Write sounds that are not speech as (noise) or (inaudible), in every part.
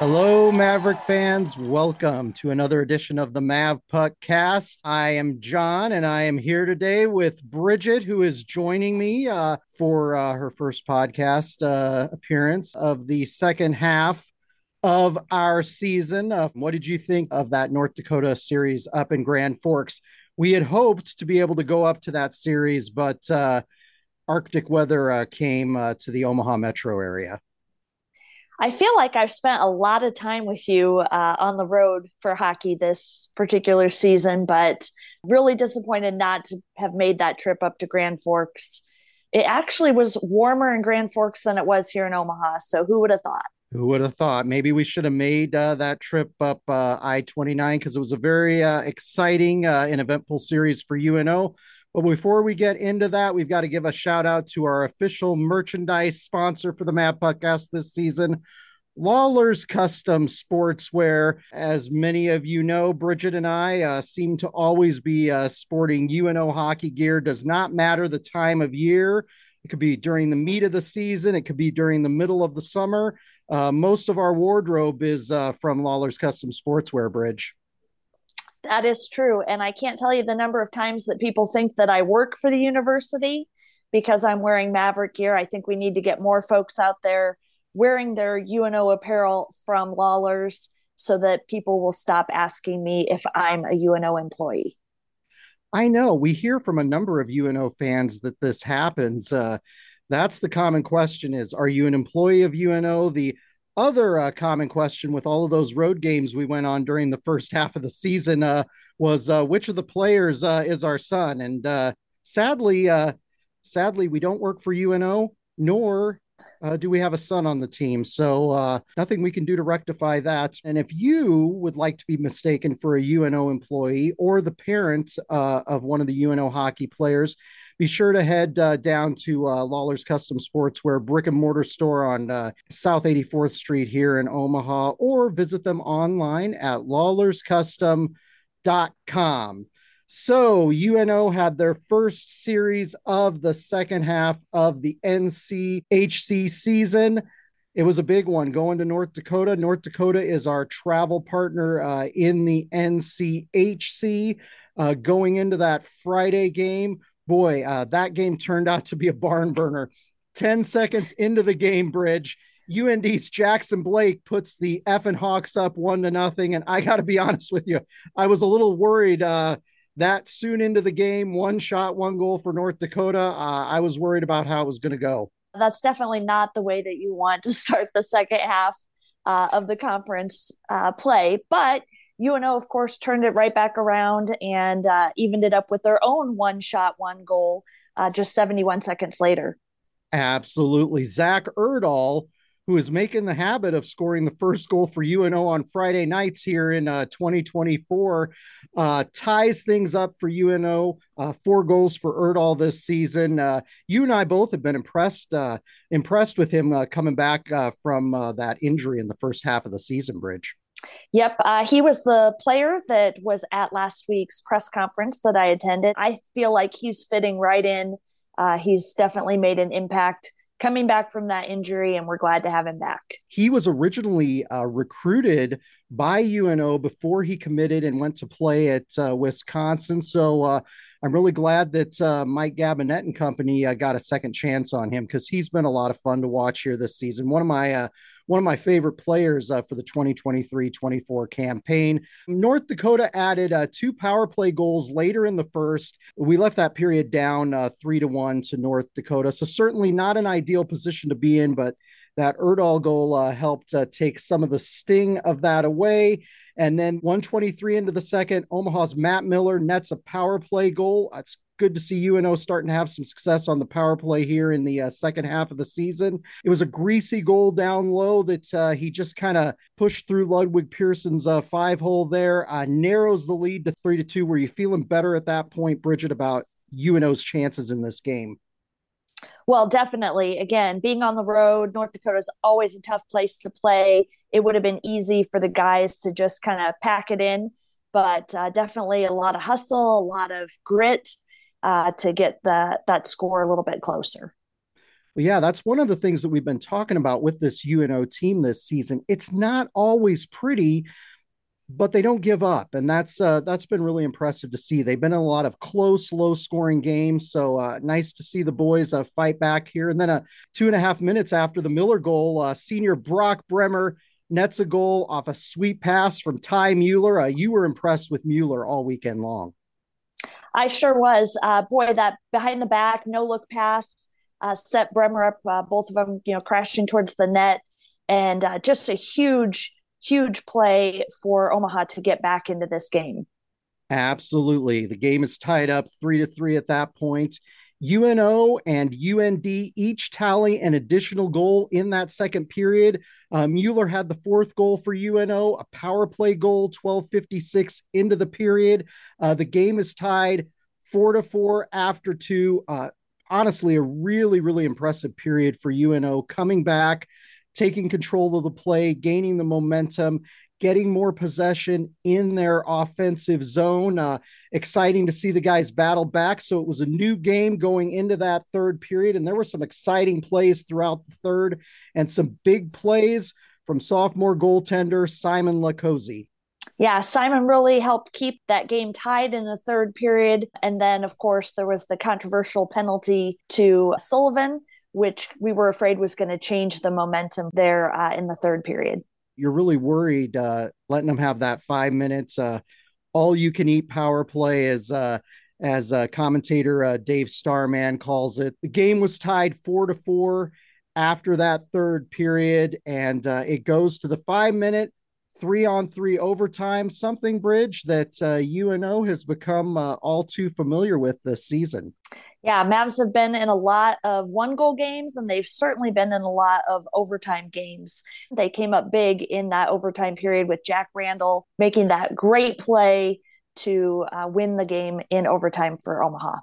Hello, Maverick fans. Welcome to another edition of the Mav Puck Cast. I am John, and I am here today with Bridget, who is joining me uh, for uh, her first podcast uh, appearance of the second half of our season. Uh, what did you think of that North Dakota series up in Grand Forks? We had hoped to be able to go up to that series, but uh, Arctic weather uh, came to the Omaha metro area. I feel like I've spent a lot of time with you uh, on the road for hockey this particular season, but really disappointed not to have made that trip up to Grand Forks. It actually was warmer in Grand Forks than it was here in Omaha. So who would have thought? Who would have thought? Maybe we should have made uh, that trip up uh, I 29 because it was a very uh, exciting uh, and eventful series for UNO. But before we get into that, we've got to give a shout out to our official merchandise sponsor for the Mav Podcast this season, Lawler's Custom Sportswear. As many of you know, Bridget and I uh, seem to always be uh, sporting UNO hockey gear. Does not matter the time of year. It could be during the meat of the season. It could be during the middle of the summer. Uh, most of our wardrobe is uh, from Lawler's Custom Sportswear Bridge. That is true. And I can't tell you the number of times that people think that I work for the university because I'm wearing Maverick gear. I think we need to get more folks out there wearing their UNO apparel from Lawlers so that people will stop asking me if I'm a UNO employee. I know we hear from a number of UNO fans that this happens. Uh, that's the common question is are you an employee of UNO? The other uh, common question with all of those road games we went on during the first half of the season uh, was uh, which of the players uh, is our son? And uh, sadly, uh, sadly, we don't work for UNO, nor uh, do we have a son on the team? So uh, nothing we can do to rectify that. And if you would like to be mistaken for a UNO employee or the parent uh, of one of the UNO hockey players, be sure to head uh, down to uh, Lawler's Custom Sportswear brick and mortar store on uh, South 84th Street here in Omaha, or visit them online at lawlerscustom.com. So UNO had their first series of the second half of the NCHC season. It was a big one going to North Dakota. North Dakota is our travel partner uh, in the NCHC. Uh, going into that Friday game, boy, uh, that game turned out to be a barn burner. 10 seconds into the game bridge, UND's Jackson Blake puts the Fighting Hawks up one to nothing. And I got to be honest with you, I was a little worried uh, that soon into the game, one shot, one goal for North Dakota. Uh, I was worried about how it was going to go. That's definitely not the way that you want to (laughs) start the second half uh, of the conference uh, play. But UNO, of course, turned it right back around and uh, evened it up with their own one shot, one goal uh, just 71 seconds later. Absolutely. Zach Urdahl who is making the habit of scoring the first goal for UNO on Friday nights here in uh, 2024, uh, ties things up for UNO. Uh, four goals for Urdahl this season. Uh, you and I both have been impressed uh, impressed with him uh, coming back from that injury in the first half of the season. Bridge. Yep, he was the player that was at last week's press conference that I attended. I feel like he's fitting right in. he's definitely made an impact coming back from that injury, and we're glad to have him back. He was originally uh, recruited by UNO before he committed and went to play at uh, Wisconsin. So uh, I'm really glad that uh, Mike Gabinet and company uh, got a second chance on him because he's been a lot of fun to watch here this season. One of my uh, one of my favorite players uh, for the 2023-24 campaign. North Dakota added two power play goals later in the first. We left that period down three to one to North Dakota, so certainly not an ideal position to be in, but that Urdahl goal uh, helped uh, take some of the sting of that away. And then 123 into the second, Omaha's Matt Miller nets a power play goal. It's good to see UNO starting to have some success on the power play here in the uh, second half of the season. It was a greasy goal down low that uh, he just kind of pushed through Ludvig Persson's uh, five hole there, uh, narrows the lead to three to two. Were you feeling better at that point, Bridget, about UNO's chances in this game? Well, definitely. Again, being on the road, North Dakota is always a tough place to play. It would have been easy for the guys to just kind of pack it in, but uh, definitely a lot of hustle, a lot of grit. uh, to get that that score a little bit closer. Well, yeah, that's one of the things that we've been talking about with this UNO team this season. It's not always pretty, but they don't give up, and that's uh, that's been really impressive to see. They've been in a lot of close, low-scoring games, so uh, nice to see the boys uh, fight back here. And then, uh, two and a half minutes after the Miller goal, uh, senior Brock Bremer nets a goal off a sweet pass from Ty Mueller. Uh, you were impressed with Mueller all weekend long. I sure was. Uh, boy, that behind the back, no look pass uh, set Bremer up, uh, both of them, you know, crashing towards the net, and uh, just a huge, huge play for Omaha to get back into this game. Absolutely, the game is tied up three to three at that point. UNO and UND each tally an additional goal in that second period. Uh, Mueller had the fourth goal for UNO, a power play goal, 1256 into the period. Uh, the game is tied four to four after two. Uh, honestly, a really, really impressive period for UNO coming back, taking control of the play, gaining the momentum, getting more possession in their offensive zone. Uh, exciting to see the guys battle back. So it was a new game going into that third period, and there were some exciting plays throughout the third and some big plays from sophomore goaltender Simon Latkoczy. Yeah, Simon really helped keep that game tied in the third period. And then, of course, there was the controversial penalty to Sullivan, which we were afraid was going to change the momentum there uh, in the third period you're really worried uh, letting them have that five minutes. Uh, all you can eat power play as uh, as uh, commentator uh, Dave Starman calls it. The game was tied four to four after that third period, and uh, it goes to the five minute three on three overtime, something bridge that uh, UNO has become uh, all too familiar with this season. Yeah, Mavs have been in a lot of one goal games and they've certainly been in a lot of overtime games. They came up big in that overtime period with Jack Randall making that great play to uh, win the game in overtime for Omaha.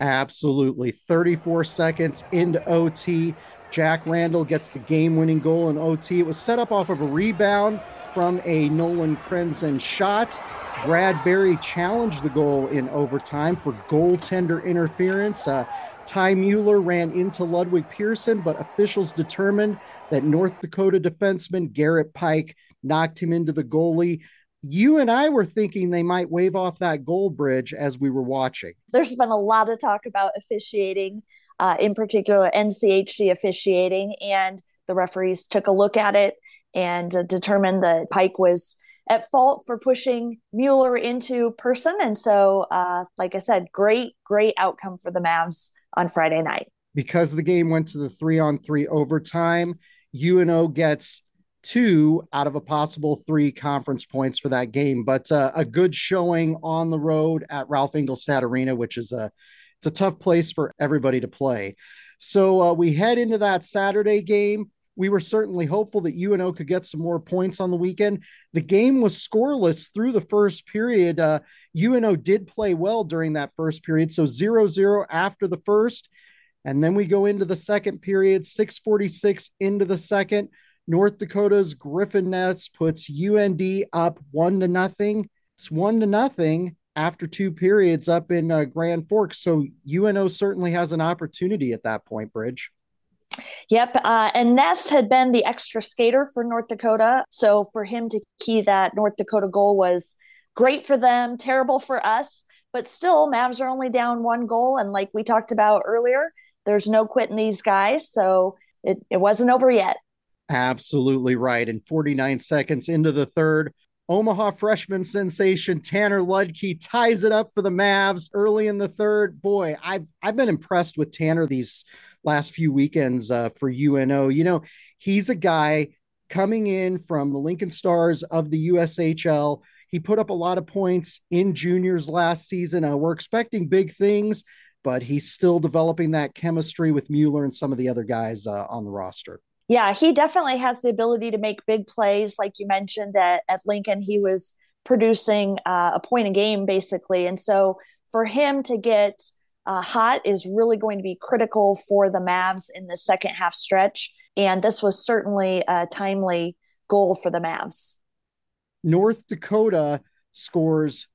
Absolutely. 34 seconds into OT. Jack Randall gets the game winning goal in OT. It was set up off of a rebound from a Nolan Krenzen shot. Brad Berry challenged the goal in overtime for goaltender interference. Uh, Ty Mueller ran into Ludvig Persson, but officials determined that North Dakota defenseman Garrett Pike knocked him into the goalie. You and I were thinking they might wave off that goal bridge as we were watching. There's been a lot of talk about officiating, uh, in particular NCHC officiating, and the referees took a look at it and uh, determined that Pike was at fault for pushing Mueller into Persson. And so, uh, like I said, great, great outcome for the Mavs on Friday night. Because the game went to the three on three overtime, UNO gets two out of a possible three conference points for that game. But uh, a good showing on the road at Ralph Engelstad Arena, which is a it's a tough place for everybody to play. So uh, we head into that Saturday game we were certainly hopeful that UNO could get some more points on the weekend. The game was scoreless through the first period. Uh, UNO did play well during that first period. So 0 0 after the first. And then we go into the second period, 646 into the second. North Dakota's Griffin Ness puts UND up one to nothing. It's one to nothing after two periods up in uh, Grand Forks. So UNO certainly has an opportunity at that point, Bridge. Yep. Uh, and Ness had been the extra skater for North Dakota. So for him to key that North Dakota goal was great for them, terrible for us. But still, Mavs are only down one goal. And like we talked about earlier, there's no quitting these guys. So it, it wasn't over yet. Absolutely right. And 49 seconds into the third, Omaha freshman sensation Tanner Ludtke ties it up for the Mavs early in the third. Boy, I've I've been impressed with Tanner these last few weekends uh, for UNO. You know, he's a guy coming in from the Lincoln Stars of the USHL. He put up a lot of points in juniors last season. Uh, we're expecting big things, but he's still developing that chemistry with Mueller and some of the other guys uh, on the roster. Yeah, he definitely has the ability to make big plays. Like you mentioned at, at Lincoln, he was producing uh, a point a game basically. And so for him to get uh, hot is really going to be critical for the Mavs in the second half stretch. And this was certainly a timely goal for the Mavs. North Dakota scores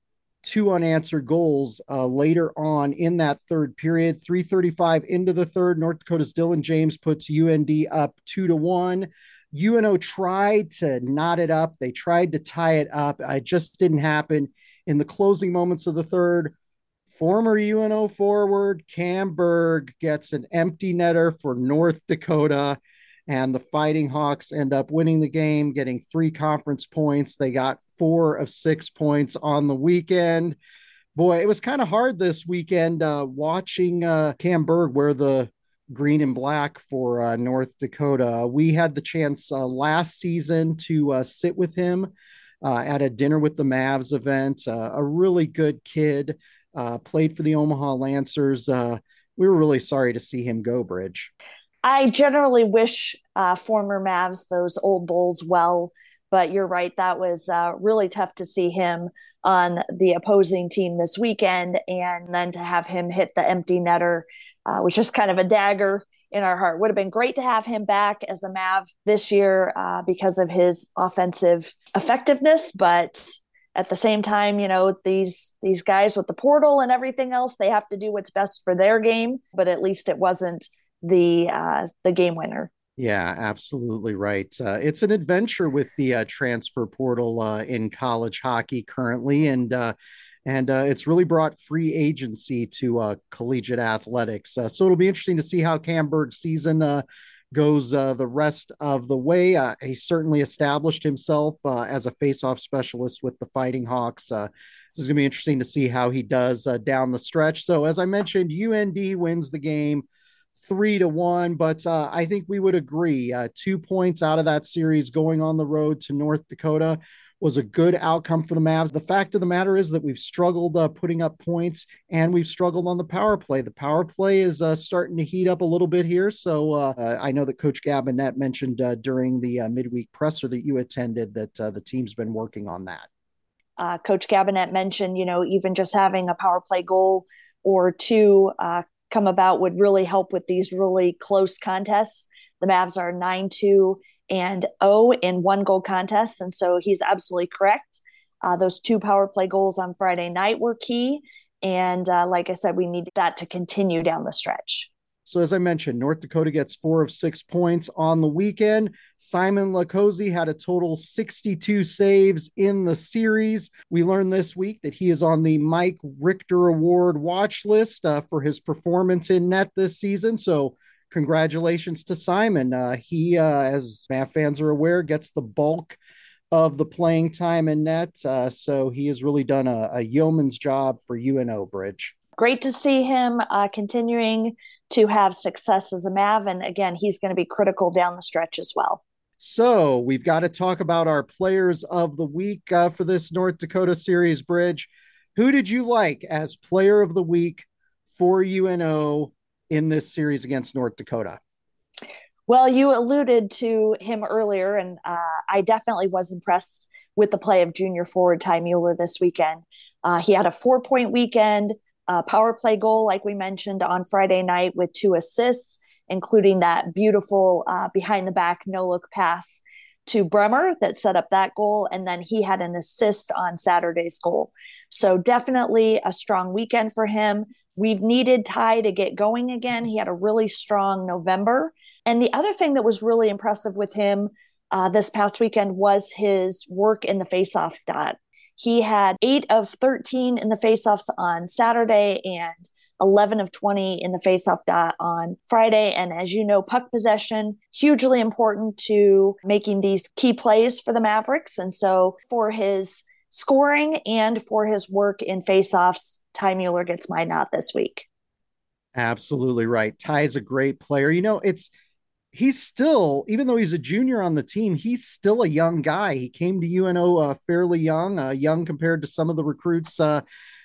two unanswered goals uh, later on in that third period. 335 into the third, North Dakota's Dylan James puts UND up two to one. UNO tried to knot it up. They tried to tie it up. It just didn't happen. In the closing moments of the third, former UNO forward Cam Berg gets an empty netter for North Dakota and the Fighting Hawks end up winning the game, getting three conference points. They got four of six points on the weekend. Boy, it was kind of hard this weekend uh, watching uh, Cam Berg wear the green and black for uh, North Dakota. We had the chance uh, last season to uh, sit with him uh, at a dinner with the Mavs event. a really good kid, played for the Omaha Lancers. we were really sorry to see him go, Bridge. I generally wish uh, former Mavs those old Bulls well, but you're right. That was uh, really tough to see him on the opposing team this weekend, and then to have him hit the empty netter uh, was just kind of a dagger in our heart. Would have been great to have him back as a Mav this year uh, because of his offensive effectiveness, but at the same time, you know, these these guys with the portal and everything else, they have to do what's best for their game. But at least it wasn't the uh, the game winner. Yeah, absolutely right. Uh, it's an adventure with the uh, transfer portal uh, in college hockey currently, and uh, and uh, it's really brought free agency to uh, collegiate athletics. So it'll be interesting to see how Cam Berg's season uh, goes the rest of the way. He certainly established himself uh, as a face-off specialist with the Fighting Hawks. Uh, this is going to be interesting to see how he does down the stretch. So, as I mentioned, UND wins the game three to one, but uh, I think we would agree uh, two points out of that series going on the road to North Dakota was a good outcome for the Mavs. The fact of the matter is that we've struggled uh, putting up points and we've struggled on the power play. The power play is uh, starting to heat up a little bit here. So uh, I know that Coach Gabinet mentioned uh, during the midweek presser that you attended that the team's been working on that. Coach Gabinet mentioned, you know, even just having a power play goal or two uh, come about would really help with these really close contests. The Mavs are 9 2 and 0 in one goal contests. And so he's absolutely correct. Uh, those two power play goals on Friday night were key. And uh, like I said, we need that to continue down the stretch. So, as I mentioned, North Dakota gets four of six points on the weekend. Simon Latkoczy had a total 62 saves in the series. We learned this week that he is on the Mike Richter Award watch list uh, for his performance in net this season. So, congratulations to Simon. Uh, he, uh, as Mav fans are aware, gets the bulk of the playing time in net. Uh, so, he has really done a, a yeoman's job for UNO Bridge. Great to see him uh, continuing to have success as a Mav. And again, he's going to be critical down the stretch as well. So we've got to talk about our players of the week uh, for this North Dakota Series Bridge. Who did you like as player of the week for UNO in this series against North Dakota? Well, you alluded to him earlier, and uh, I definitely was impressed with the play of junior forward Ty Mueller this weekend. Uh, he had a four point weekend, uh, power play goal, like we mentioned on Friday night, with two assists, including that beautiful uh, behind the back no look pass to Bremer that set up that goal. And then he had an assist on Saturday's goal. So definitely a strong weekend for him. We've needed Ty to get going again. He had a really strong November. And the other thing that was really impressive with him uh, this past weekend was his work in the faceoff dot. He had eight of 13 in the faceoffs on Saturday and 11 of 20 in the faceoff dot on Friday. And as you know, puck possession, hugely important to making these key plays for the Mavericks. And so for his scoring and for his work in faceoffs, Ty Mueller gets my nod this week. Absolutely right. Ty is a great player. You know, it's he's still, even though he's a junior on the team, he's still a young guy. He came to UNO uh, fairly young, uh, young compared to some of the recruits uh,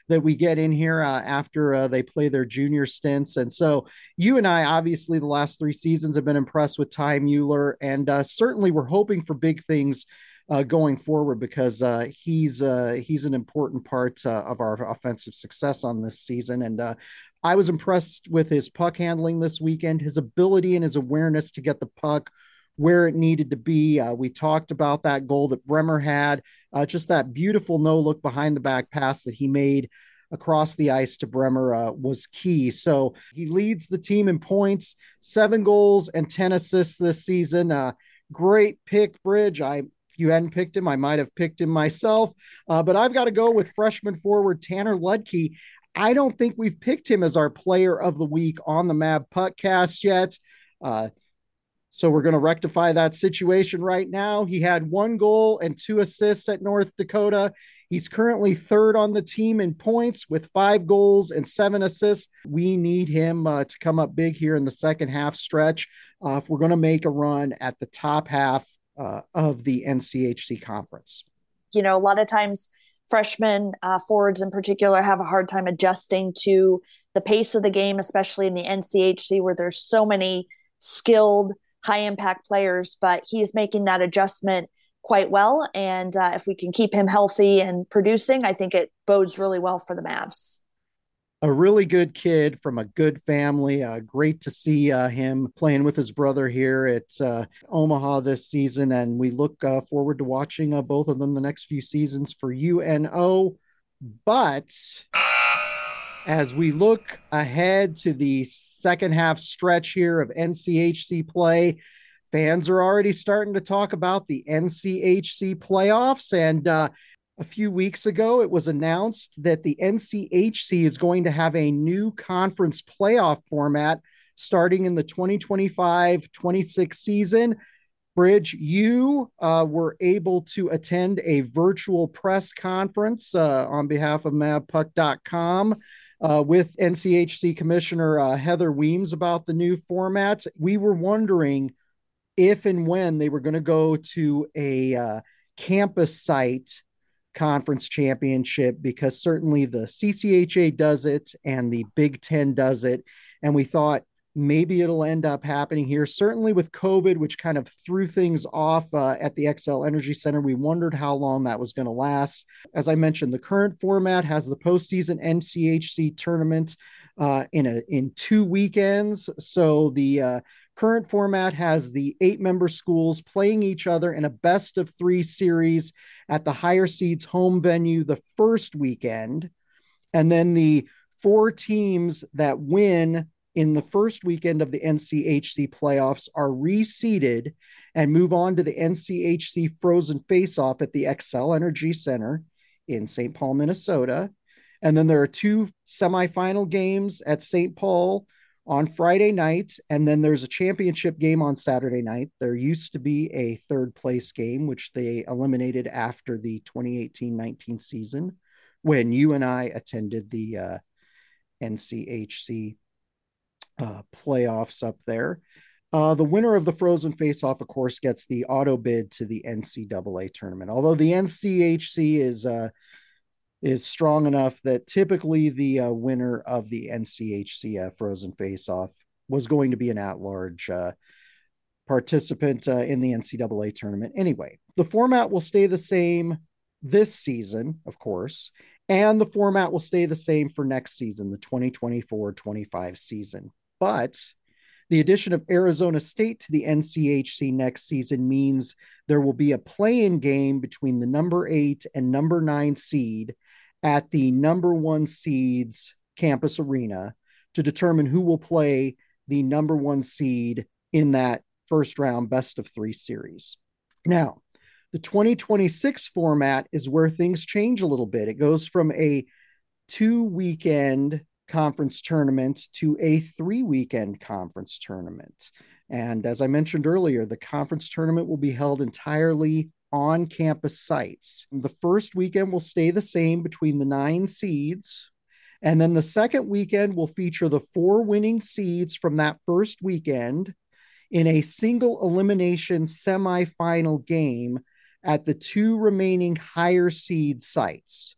that we get in here uh, after uh, they play their junior stints. And so, you and I, obviously, the last three seasons have been impressed with Ty Mueller, and uh, certainly we're hoping for big things. Going forward, because he's he's an important part of our offensive success on this season, and I was impressed with his puck handling this weekend, his ability and his awareness to get the puck where it needed to be. Uh, we talked about that goal that Bremer had, uh, just that beautiful no look behind the back pass that he made across the ice to Bremer uh, was key. So he leads the team in points, seven goals and 10 assists this season. Uh, great pick, Bridge. I you hadn't picked him, I might have picked him myself. Uh, but I've got to go with freshman forward Tanner Ludtke. I don't think we've picked him as our player of the week on the Mav podcast yet. Uh, so we're going to rectify that situation right now. He had one goal and two assists at North Dakota. He's currently third on the team in points with five goals and seven assists. We need him uh, to come up big here in the second half stretch uh, if we're going to make a run at the top half uh, of the NCHC conference. You know, a lot of times freshmen uh, forwards in particular have a hard time adjusting to the pace of the game, especially in the NCHC where there's so many skilled high impact players, but he's making that adjustment quite well. And uh, if we can keep him healthy and producing, I think it bodes really well for the Mavs. A really good kid from a good family. Uh, great to see uh, him playing with his brother here at uh, Omaha this season. And we look uh, forward to watching uh, both of them the next few seasons for UNO. But as we look ahead to the second half stretch here of NCHC play, fans are already starting to talk about the NCHC playoffs. And uh, a few weeks ago, it was announced that the NCHC is going to have a new conference playoff format starting in the 2025 26 season. Bridge, you uh, were able to attend a virtual press conference uh, on behalf of mavpuck.com uh, with NCHC Commissioner uh, Heather Weems about the new formats. We were wondering if and when they were going to go to a uh, campus site conference championship because certainly the CCHA does it and the Big Ten does it. And we thought maybe it'll end up happening here. Certainly with COVID, which kind of threw things off uh, at the Xcel Energy Center, we wondered how long that was going to last. As I mentioned, the current format has the postseason NCHC tournament uh, in a in two weekends. So the uh, current format has the eight member schools playing each other in a best of three series at the higher seeds home venue the first weekend, and then the four teams that win in the first weekend of the NCHC playoffs are reseeded and move on to the NCHC Frozen Face-Off at the Xcel Energy Center in St. Paul, Minnesota. And then there are two semifinal games at St. Paul on Friday night, and then there's a championship game on Saturday night. There used to be a third place game, which they eliminated after the 2018 19 season when you and I attended the uh, NCHC uh, playoffs up there. Uh, the winner of the Frozen Face Off, of course, gets the auto bid to the NCAA tournament. Although the NCHC is uh, is strong enough that typically the uh, winner of the NCHC uh, Frozen Face Off was going to be an at large uh, participant uh, in the NCAA tournament. Anyway, the format will stay the same this season, of course, and the format will stay the same for next season, the 2024 25 season. But the addition of Arizona State to the NCHC next season means there will be a play in game between the number eight and number nine seed at the number one seed's campus arena to determine who will play the number one seed in that first round best of three series. Now, the 2026 format is where things change a little bit. It goes from a two weekend conference tournament to a three weekend conference tournament. And as I mentioned earlier, the conference tournament will be held entirely on campus sites. The first weekend will stay the same between the nine seeds. And then the second weekend will feature the four winning seeds from that first weekend in a single elimination semifinal game at the two remaining higher seed sites.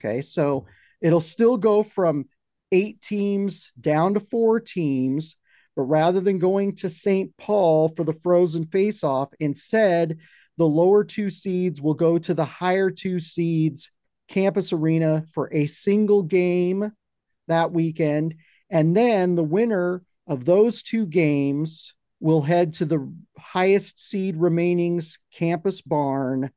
Okay, so it'll still go from eight teams down to four teams, but rather than going to St. Paul for the frozen face off, instead, the lower two seeds will go to the higher two seeds campus arena for a single game that weekend. And then the winner of those two games will head to the highest seed remaining's campus barn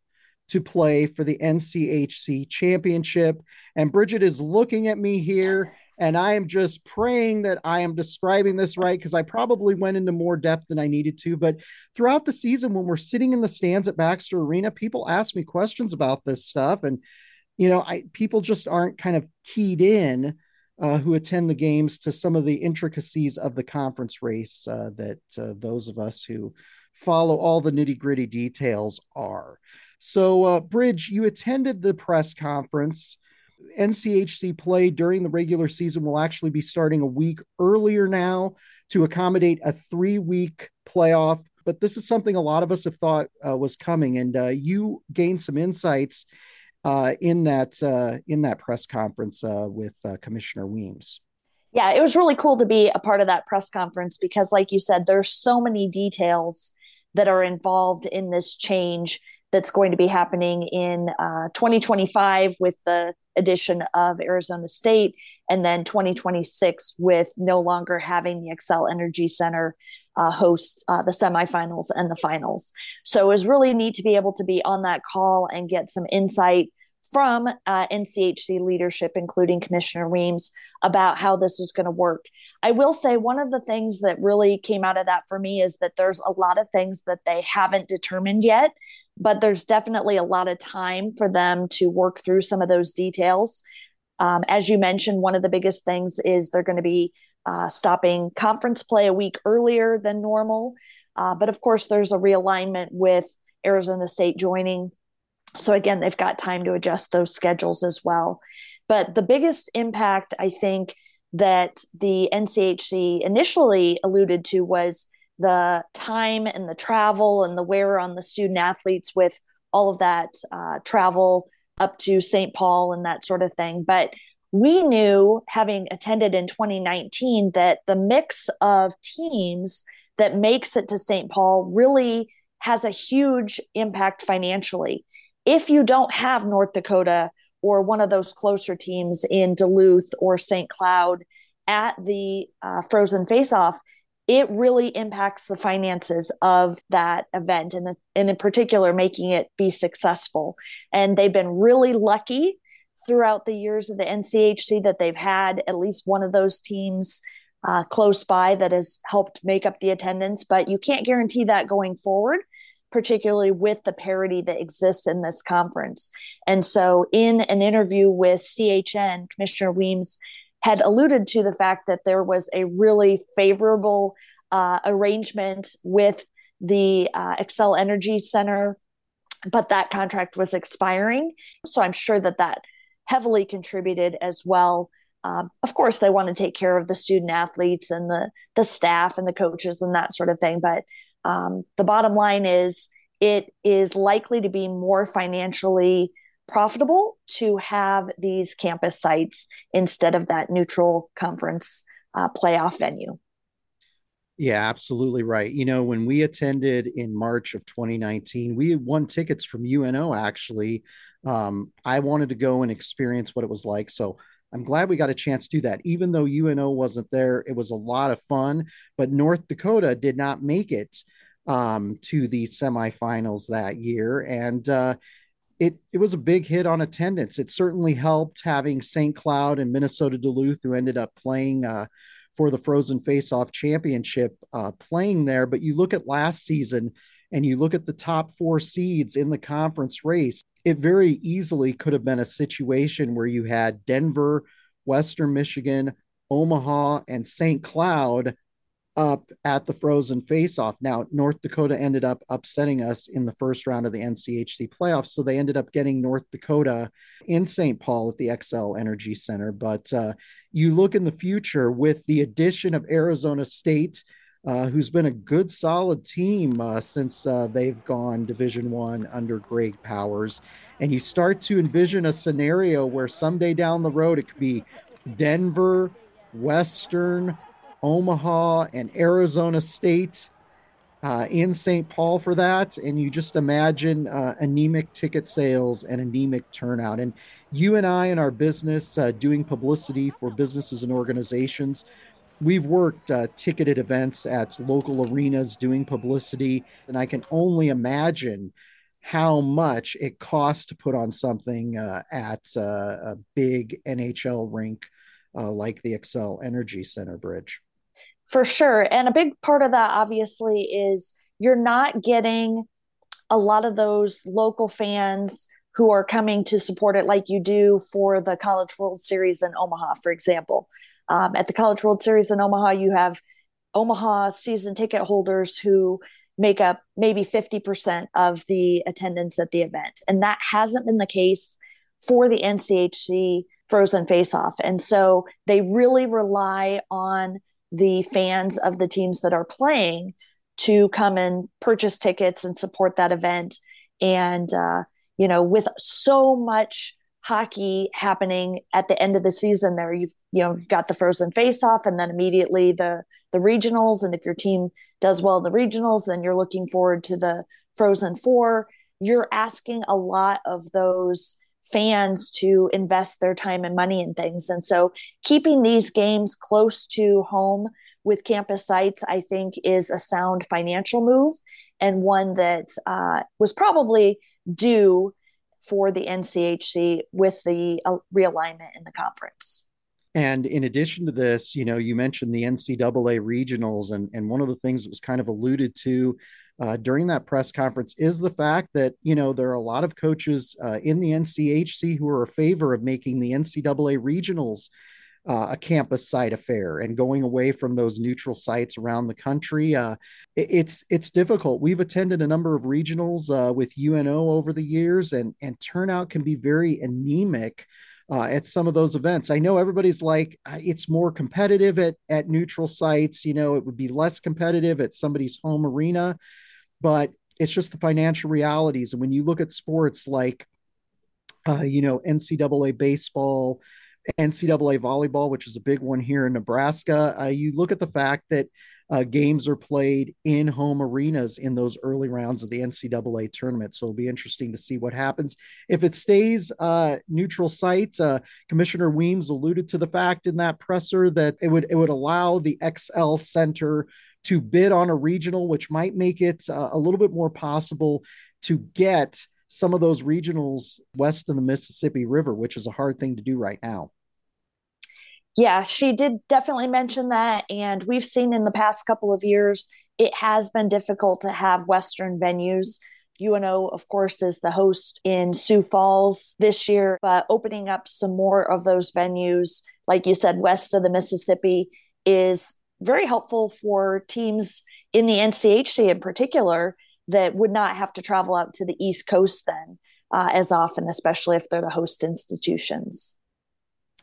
to play for the NCHC championship. And Bridget is looking at me here, and I am just praying that I am describing this right because I probably went into more depth than I needed to. But throughout the season, when we're sitting in the stands at Baxter Arena, people ask me questions about this stuff. And, you know, I people just aren't kind of keyed in. Uh, who attend the games to some of the intricacies of the conference race uh, that uh, those of us who follow all the nitty gritty details are. So, uh, Bridge, you attended the press conference. NCHC play during the regular season will actually be starting a week earlier now to accommodate a three week playoff. But this is something a lot of us have thought uh, was coming, and uh, you gained some insights uh, in that uh, in that press conference uh, with uh, Commissioner Weems. Yeah, it was really cool to be a part of that press conference because, like you said, there's so many details that are involved in this change that's going to be happening in uh, 2025 with the addition of Arizona State, and then 2026 with no longer having the Xcel Energy Center uh, host uh, the semifinals and the finals. So it was really neat to be able to be on that call and get some insight from uh, NCHC leadership, including Commissioner Weems, about how this was going to work. I will say one of the things that really came out of that for me is that there's a lot of things that they haven't determined yet, but there's definitely a lot of time for them to work through some of those details. Um, as you mentioned, one of the biggest things is they're going to be uh, stopping conference play a week earlier than normal. Uh, but of course, there's a realignment with Arizona State joining so again, they've got time to adjust those schedules as well. But the biggest impact, I think, that the NCHC initially alluded to was the time and the travel and the wear on the student athletes with all of that uh, travel up to St. Paul and that sort of thing. But we knew, having attended in 2019, that the mix of teams that makes it to St. Paul really has a huge impact financially if you don't have North Dakota or one of those closer teams in Duluth or St. Cloud at the uh, Frozen Face Off, it really impacts the finances of that event and, the, and in particular making it be successful. And they've been really lucky throughout the years of the NCHC that they've had at least one of those teams uh, close by that has helped make up the attendance, but you can't guarantee that going forward particularly with the parity that exists in this conference. And so, in an interview with CHN, Commissioner Weems had alluded to the fact that there was a really favorable uh, arrangement with the uh, Xcel Energy Center, but that contract was expiring. So, I'm sure that that heavily contributed as well. Um, of course, they want to take care of the student athletes and the the staff and the coaches and that sort of thing, but um, the bottom line is it is likely to be more financially profitable to have these campus sites instead of that neutral conference uh, playoff venue. Yeah, absolutely right. You know, when we attended in March of 2019, we won tickets from UNO actually. Um, I wanted to go and experience what it was like. So I'm glad we got a chance to do that. Even though UNO wasn't there, it was a lot of fun. But North Dakota did not make it um, to the semifinals that year, and uh, it it was a big hit on attendance. It certainly helped having St. Cloud and Minnesota Duluth, who ended up playing uh, for the Frozen Face-Off Championship, uh, playing there. But you look at last season, and you look at the top four seeds in the conference race it very easily could have been a situation where you had Denver, Western Michigan, Omaha, and St. Cloud up at the frozen face-off. Now, North Dakota ended up upsetting us in the first round of the NCHC playoffs, so they ended up getting North Dakota in St. Paul at the Xcel Energy Center. But uh, you look in the future with the addition of Arizona State uh, who's been a good solid team uh, since uh, they've gone division one under greg powers and you start to envision a scenario where someday down the road it could be denver western omaha and arizona state uh, in st paul for that. And you just imagine uh, anemic ticket sales and anemic turnout. And you and i in our business uh, doing publicity for businesses and organizations we've worked uh, ticketed events at local arenas doing publicity, and I can only imagine how much it costs to put on something uh, at uh, a big NHL rink like the Xcel Energy Center Bridge. For sure. And a big part of that, obviously, is you're not getting a lot of those local fans who are coming to support it like you do for the College World Series in Omaha, for example. Um, at the College World Series in Omaha, you have Omaha season ticket holders who make up maybe 50% of the attendance at the event. And that hasn't been the case for the NCHC Frozen Face Off. And so they really rely on the fans of the teams that are playing to come and purchase tickets and support that event. And, uh, you know, with so much hockey happening at the end of the season there, you've, you know, got the frozen face off and then immediately the, the regionals. And if your team does well in the regionals, then you're looking forward to the frozen four. You're asking a lot of those fans to invest their time and money in things. And so keeping these games close to home with campus sites, I think, is a sound financial move and one that uh, was probably due for the NCHC with the uh, realignment in the conference. And in addition to this, you know, you mentioned the NCAA regionals, and, and one of the things that was kind of alluded to uh, during that press conference is the fact that, you know, there are a lot of coaches uh, in the NCHC who are a favor of making the NCAA regionals uh, a campus site affair and going away from those neutral sites around the country. Uh, it, it's it's difficult. We've attended a number of regionals uh, with UNO over the years, and and turnout can be very anemic. Uh, at some of those events. I know everybody's like, it's more competitive at, at neutral sites. You know, it would be less competitive at somebody's home arena, but it's just the financial realities. And when you look at sports like, uh, you know, NCAA baseball, NCAA volleyball, which is a big one here in Nebraska. Uh, you look at the fact that uh, games are played in home arenas in those early rounds of the NCAA tournament. So it'll be interesting to see what happens. If it stays uh, neutral sites, uh, Commissioner Weems alluded to the fact in that presser that it would it would allow the Xcel Center to bid on a regional, which might make it uh, a little bit more possible to get some of those regionals west of the Mississippi River, which is a hard thing to do right now. Yeah, she did definitely mention that. And we've seen in the past couple of years, it has been difficult to have Western venues. UNO, of course, is the host in Sioux Falls this year, but opening up some more of those venues, like you said, west of the Mississippi, is very helpful for teams in the NCHC in particular that would not have to travel out to the East Coast then uh, as often, especially if they're the host institutions.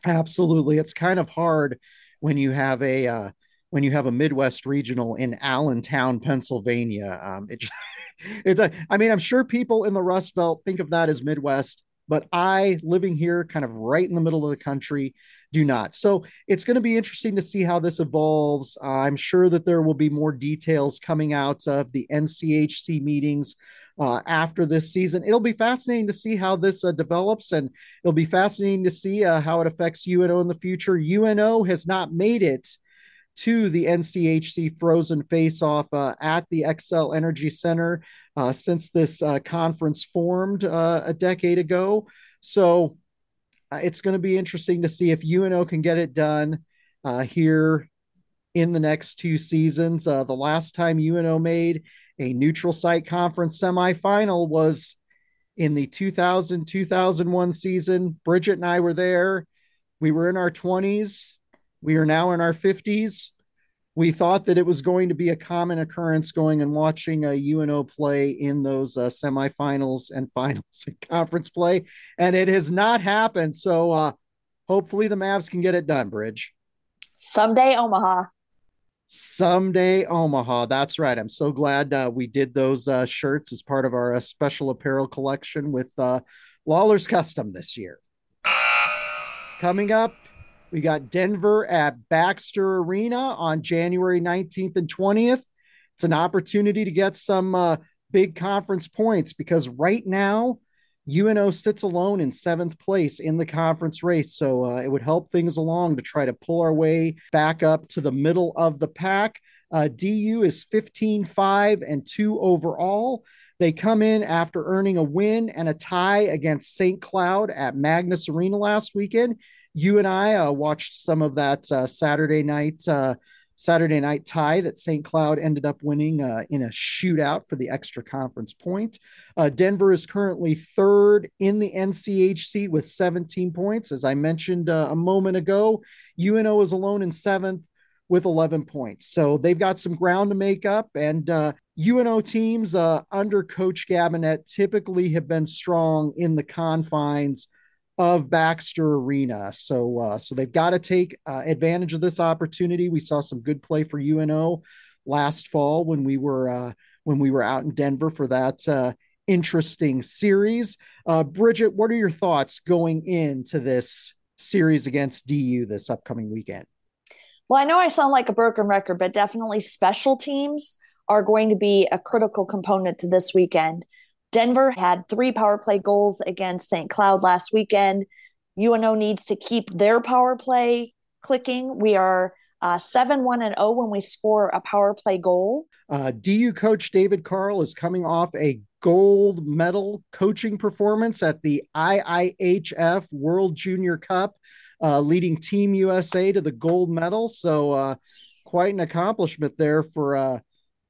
Absolutely, it's kind of hard when you have a uh, when you have a Midwest regional in Allentown, Pennsylvania. Um, it (laughs) it's a, I mean, I'm sure people in the Rust Belt think of that as Midwest, but I, living here, kind of right in the middle of the country, do not. So it's going to be interesting to see how this evolves. Uh, I'm sure that there will be more details coming out of the NCHC meetings uh, after this season. It'll be fascinating to see how this uh, develops, and it'll be fascinating to see uh, how it affects UNO in the future. UNO has not made it to the NCHC Frozen Face Off uh, at the Xcel Energy Center uh, since this uh, conference formed uh, a decade ago. So uh, it's going to be interesting to see if UNO can get it done uh, here in the next two seasons. the last time UNO made a neutral site conference semifinal was in the 2000 2001 season. Bridget and I were there. We were in our 20s we are now in our 50s. We thought that it was going to be a common occurrence going and watching a UNO play in those uh, semifinals and (laughs) finals and conference play, and it has not happened. So uh, hopefully the Mavs can get it done, Bridge. Someday, Omaha. Someday, Omaha. That's right. I'm so glad uh, we did those uh, shirts as part of our uh, special apparel collection with uh, Lawler's Custom this year. Coming up, we got Denver at Baxter Arena on January 19th and 20th. It's an opportunity to get some uh, big conference points because right now, UNO sits alone in seventh place in the conference race. So uh, it would help things along to try to pull our way back up to the middle of the pack. Uh, DU is 15 5 and 2 overall. They come in after earning a win and a tie against St. Cloud at Magness Arena last weekend. You and I uh, watched some of that uh, Saturday night uh, Saturday night tie that St. Cloud ended up winning uh, in a shootout for the extra conference point. Uh, Denver is currently third in the NCHC with 17 points. As I mentioned a moment ago, UNO is alone in seventh with 11 points. So they've got some ground to make up. And uh, UNO teams uh, under Coach Gabinet typically have been strong in the confines of Baxter Arena. So uh, so they've got to take uh, advantage of this opportunity. We saw some good play for UNO last fall when we were uh, when we were out in Denver for that uh, interesting series. Uh, Bridget, what are your thoughts going into this series against DU this upcoming weekend? Well, I know I sound like a broken record, but definitely special teams are going to be a critical component to this weekend. Denver had three power play goals against St. Cloud last weekend. UNO needs to keep their power play clicking. We are uh, 7 1 and 0 when we score a power play goal. Uh, DU coach David Carle is coming off a gold medal coaching performance at the IIHF World Junior Cup, uh, leading Team USA to the gold medal. So, uh, quite an accomplishment there for uh,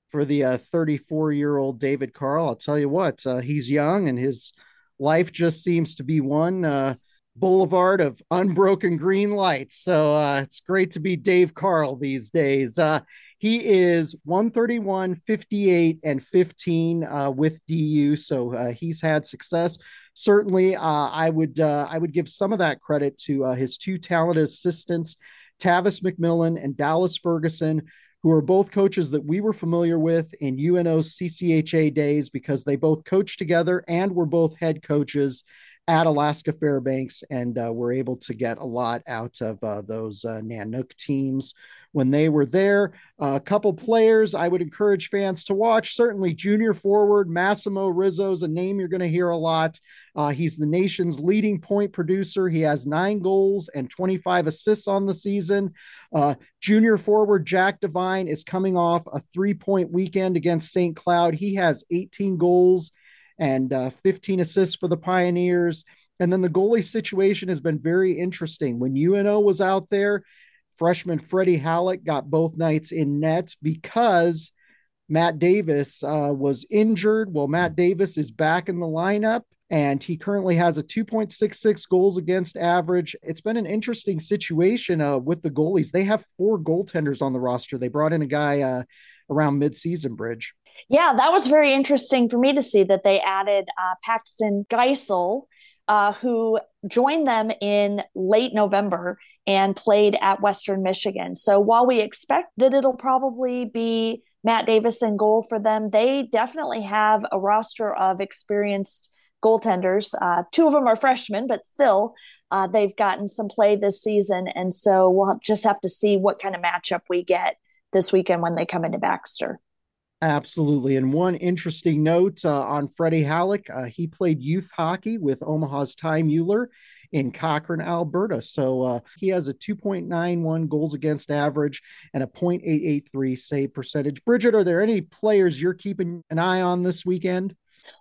for the 34 uh, year old David Carle. I'll tell you what, uh, he's young and his life just seems to be one uh, boulevard of unbroken green lights. So uh, it's great to be Dave Carle these days. Uh, he is 131, 58, and 15 uh, with DU. So he's had success. Certainly, I would I would give some of that credit to his two talented assistants, Tavis MacMillan and Dallas Ferguson, who are both coaches that we were familiar with in UNO's CCHA days because they both coached together and were both head coaches at Alaska Fairbanks and uh, were able to get a lot out of uh, those uh, Nanook teams when they were there. a couple players I would encourage fans to watch. Certainly, junior forward Massimo Rizzo is a name you're going to hear a lot. Uh, he's the nation's leading point producer. He has nine goals and 25 assists on the season. Uh, junior forward Jack Devine is coming off a three point weekend against St. Cloud. He has 18 goals and uh, 15 assists for the Pioneers. And then the goalie situation has been very interesting. When UNO was out there, freshman Freddie Halleck got both nights in net because Matt Davis uh, was injured. Well, Matt Davis is back in the lineup and he currently has a 2.66 goals against average. It's been an interesting situation uh, with the goalies. They have four goaltenders on the roster. They brought in a guy uh, around midseason bridge. Yeah, that was very interesting for me to see that they added uh, Paxton Geisel, uh, who joined them in late November and played at Western Michigan. So while we expect that it'll probably be Matt Davis in goal for them, they definitely have a roster of experienced goaltenders. Uh, two of them are freshmen, but still, uh, they've gotten some play this season. And so we'll just have to see what kind of matchup we get this weekend when they come into Baxter. Absolutely. And one interesting note uh, on Freddie Halleck, uh, he played youth hockey with Omaha's Ty Mueller in Cochrane, Alberta. So uh, he has a 2.91 goals against average and a 0.883 save percentage. Bridget, are there any players you're keeping an eye on this weekend?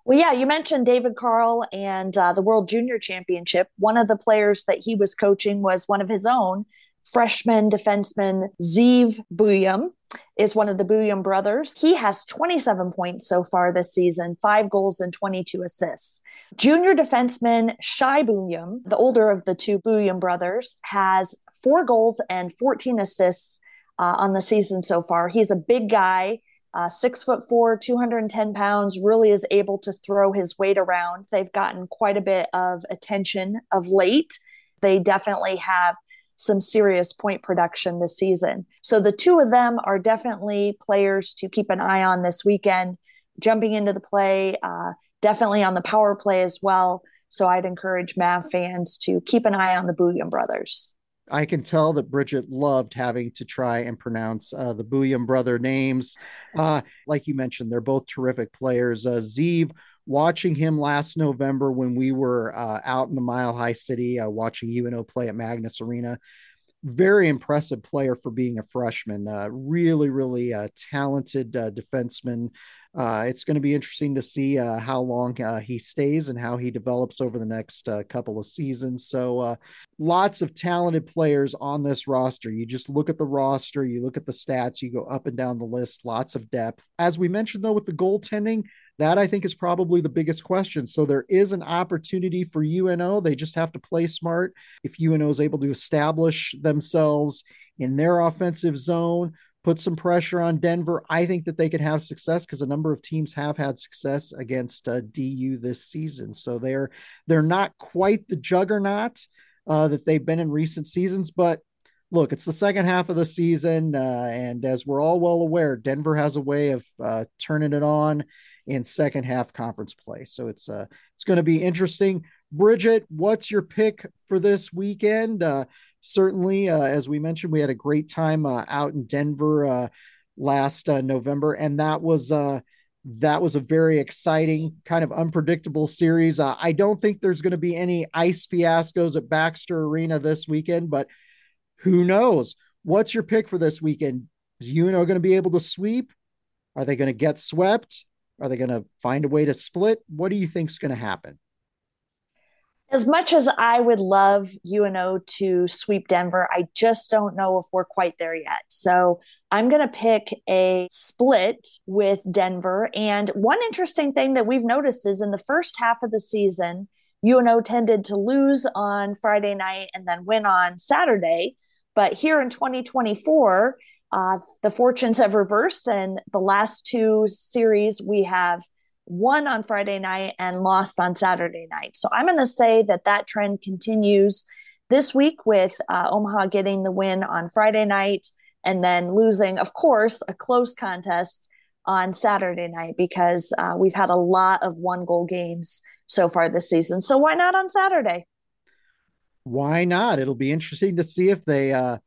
Well, yeah, you mentioned David Carle and uh, the World Junior Championship. One of the players that he was coaching was one of his own, freshman defenseman Zeev Buium is one of the Buium brothers. He has 27 points so far this season, five goals and 22 assists. Junior defenseman Shai Buium, the older of the two Buium brothers, has four goals and 14 assists uh, on the season so far. He's a big guy. Uh, six foot four, 210 pounds, really is able to throw his weight around. They've gotten quite a bit of attention of late. They definitely have some serious point production this season. So the two of them are definitely players to keep an eye on this weekend, jumping into the play, uh, definitely on the power play as well. So I'd encourage Mav fans to keep an eye on the Buium brothers. I can tell that Bridget loved having to try and pronounce uh, the Buium brother names. Uh, like you mentioned, they're both terrific players. Uh, Zeev watching him last November when we were uh, out in the Mile High City uh, watching UNO play at Magness Arena. Very impressive player for being a freshman. Uh, really, really uh, talented uh, defenseman. Uh, it's going to be interesting to see uh, how long uh, he stays and how he develops over the next uh, couple of seasons. So, lots of talented players on this roster. You just look at the roster, you look at the stats, you go up and down the list, lots of depth. As we mentioned, though, with the goaltending, that I think is probably the biggest question. So there is an opportunity for UNO. They just have to play smart. If UNO is able to establish themselves in their offensive zone, put some pressure on Denver, I think that they could have success because a number of teams have had success against uh, DU this season. So they're they're not quite the juggernaut uh, that they've been in recent seasons, but look, it's the second half of the season, uh, and as we're all well aware, Denver has a way of uh, turning it on in second half conference play. So it's uh it's going to be interesting. Bridget, what's your pick for this weekend? Uh, certainly, uh, as we mentioned, we had a great time uh, out in Denver uh, last uh, November, and that was uh, that was a very exciting, kind of unpredictable series. Uh, I don't think there's going to be any ice fiascos at Baxter Arena this weekend, but who knows? What's your pick for this weekend? Is UNO going to be able to sweep? Are they going to get swept? Are they going to find a way to split? What do you think's going to happen? As much as I would love UNO to sweep Denver, I just don't know if we're quite there yet. So I'm going to pick a split with Denver. And one interesting thing that we've noticed is in the first half of the season, UNO tended to lose on Friday night and then win on Saturday. But here in 2024, uh, the fortunes have reversed, and the last two series we have won on Friday night and lost on Saturday night. So I'm going to say that that trend continues this week with uh, Omaha getting the win on Friday night and then losing, of course, a close contest on Saturday night because uh, we've had a lot of one goal games so far this season. So why not on Saturday? Why not? It'll be interesting to see if they uh,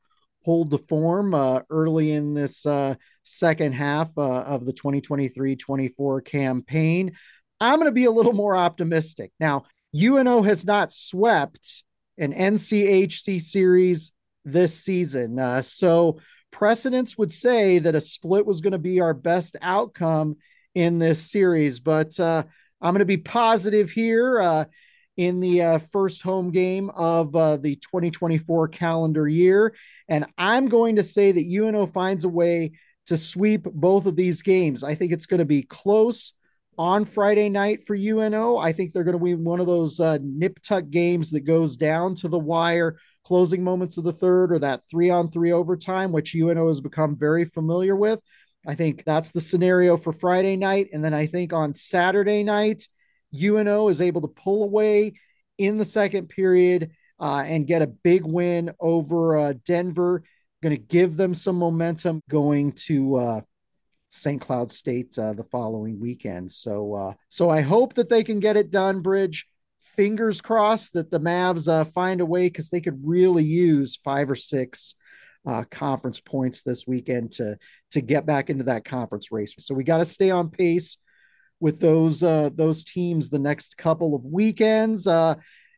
hold the form uh, early in this uh, second half uh, of the 2023 24 campaign. I'm going to be a little more optimistic. Now, UNO has not swept an NCHC series this season. Uh, so, precedents would say that a split was going to be our best outcome in this series, but uh, I'm going to be positive here. Uh, in the uh, first home game of uh, the 2024 calendar year. And I'm going to say that UNO finds a way to sweep both of these games. I think it's going to be close on Friday night for UNO. I think they're going to win one of those uh, nip tuck games that goes down to the wire, closing moments of the third, or that three on three overtime, which UNO has become very familiar with. I think that's the scenario for Friday night. And then I think on Saturday night, UNO is able to pull away in the second period uh, and get a big win over uh, Denver. Going to give them some momentum going to uh, St. Cloud State uh, the following weekend. So, uh, so I hope that they can get it done. Bridge, fingers crossed that the Mavs uh, find a way because they could really use five or six conference points this weekend to to get back into that conference race. So we got to stay on pace with those uh, those teams the next couple of weekends.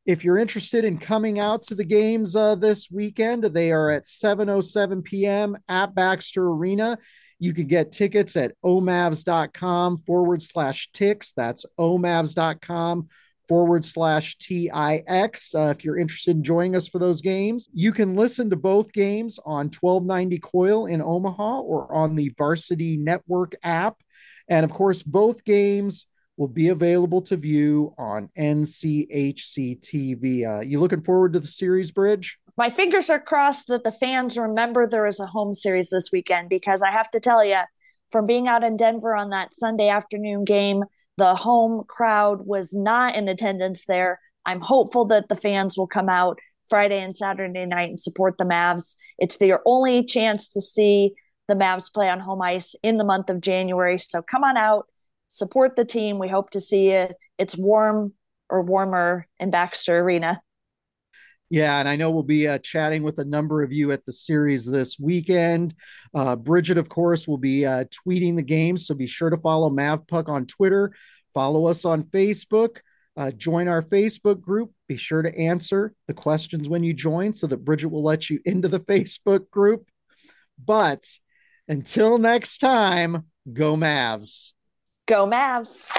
If you're interested in coming out to the games uh, this weekend, they are at 7:07 p.m. at Baxter Arena. You can get tickets at omavs.com forward slash ticks. That's omavs.com forward slash TIX. Uh, if you're interested in joining us for those games, you can listen to both games on 1290 KOIL in Omaha or on the Varsity Network app. And of course, both games will be available to view on NCHC TV. Uh, you looking forward to the series, Bridge? My fingers are crossed that the fans remember there is a home series this weekend because I have to tell you, from being out in Denver on that Sunday afternoon game, the home crowd was not in attendance there. I'm hopeful that the fans will come out Friday and Saturday night and support the Mavs. It's their only chance to see the Mavs play on home ice in the month of January. So come on out, support the team. We hope to see it. It's warm or warmer in Baxter Arena. Yeah, and I know we'll be uh, chatting with a number of you at the series this weekend. Uh, Bridget, of course, will be uh, tweeting the game, so be sure to follow MavPuck on Twitter. Follow us on Facebook. Uh, join our Facebook group. Be sure to answer the questions when you join so that Bridget will let you into the (laughs) Facebook group. But until next time, go Mavs. Go Mavs.